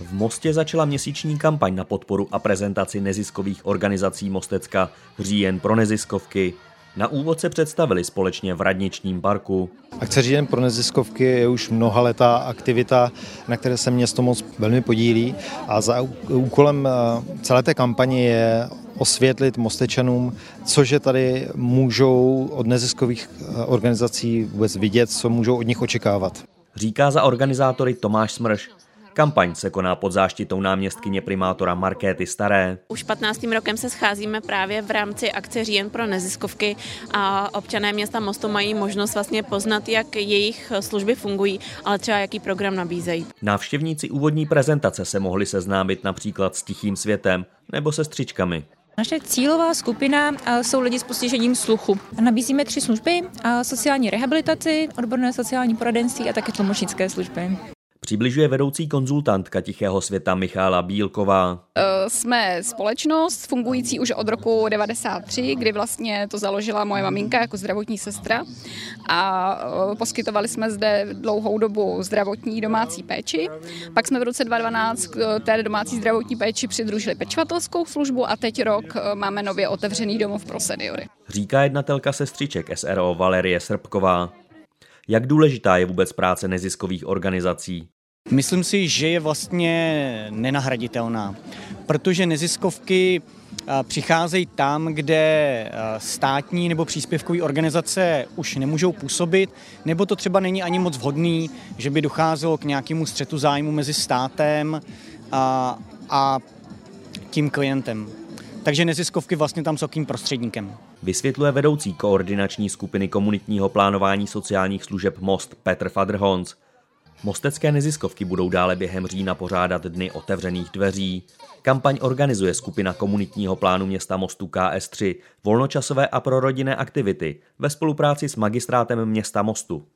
V Mostě začala měsíční kampaň na podporu a prezentaci neziskových organizací Mostecka Říjen pro neziskovky. Na úvod se představili společně v Radničním parku. Akce Říjen pro neziskovky je už mnoha letá aktivita, na které se město moc velmi podílí a za úkolem eh, celé té kampaně je osvětlit Mostečanům, cože tady můžou od neziskových eh, organizací vůbec vidět, co můžou od nich očekávat. Říká za organizátory Tomáš Smrš. Kampaň se koná pod záštitou náměstkyně primátora Markéty Staré. Už 15. rokem se scházíme právě v rámci akce Říjen pro neziskovky a občané města Mostu mají možnost vlastně poznat, jak jejich služby fungují, ale třeba jaký program nabízejí. Návštěvníci úvodní prezentace se mohli seznámit například s Tichým světem nebo se střičkami. Naše cílová skupina jsou lidi s postižením sluchu. Nabízíme tři služby, sociální rehabilitaci, odborné sociální poradenství a také tlumočnické služby. Přibližuje vedoucí konzultantka Tichého světa Michála Bílková. E, jsme společnost fungující už od roku 93, kdy vlastně to založila moje maminka jako zdravotní sestra a e, poskytovali jsme zde dlouhou dobu zdravotní domácí péči. Pak jsme v roce 2012 k té domácí zdravotní péči přidružili pečovatelskou službu a teď rok e, máme nově otevřený domov pro seniory. Říká jednatelka sestřiček SRO Valerie Srbková. Jak důležitá je vůbec práce neziskových organizací? Myslím si, že je vlastně nenahraditelná, protože neziskovky přicházejí tam, kde státní nebo příspěvkové organizace už nemůžou působit, nebo to třeba není ani moc vhodný, že by docházelo k nějakému střetu zájmu mezi státem a, a tím klientem. Takže neziskovky vlastně tam jsou prostředníkem. Vysvětluje vedoucí koordinační skupiny komunitního plánování sociálních služeb Most Petr Fadrhons. Mostecké neziskovky budou dále během října pořádat dny otevřených dveří. Kampaň organizuje skupina komunitního plánu města Mostu KS3, volnočasové a prorodinné aktivity ve spolupráci s magistrátem města Mostu.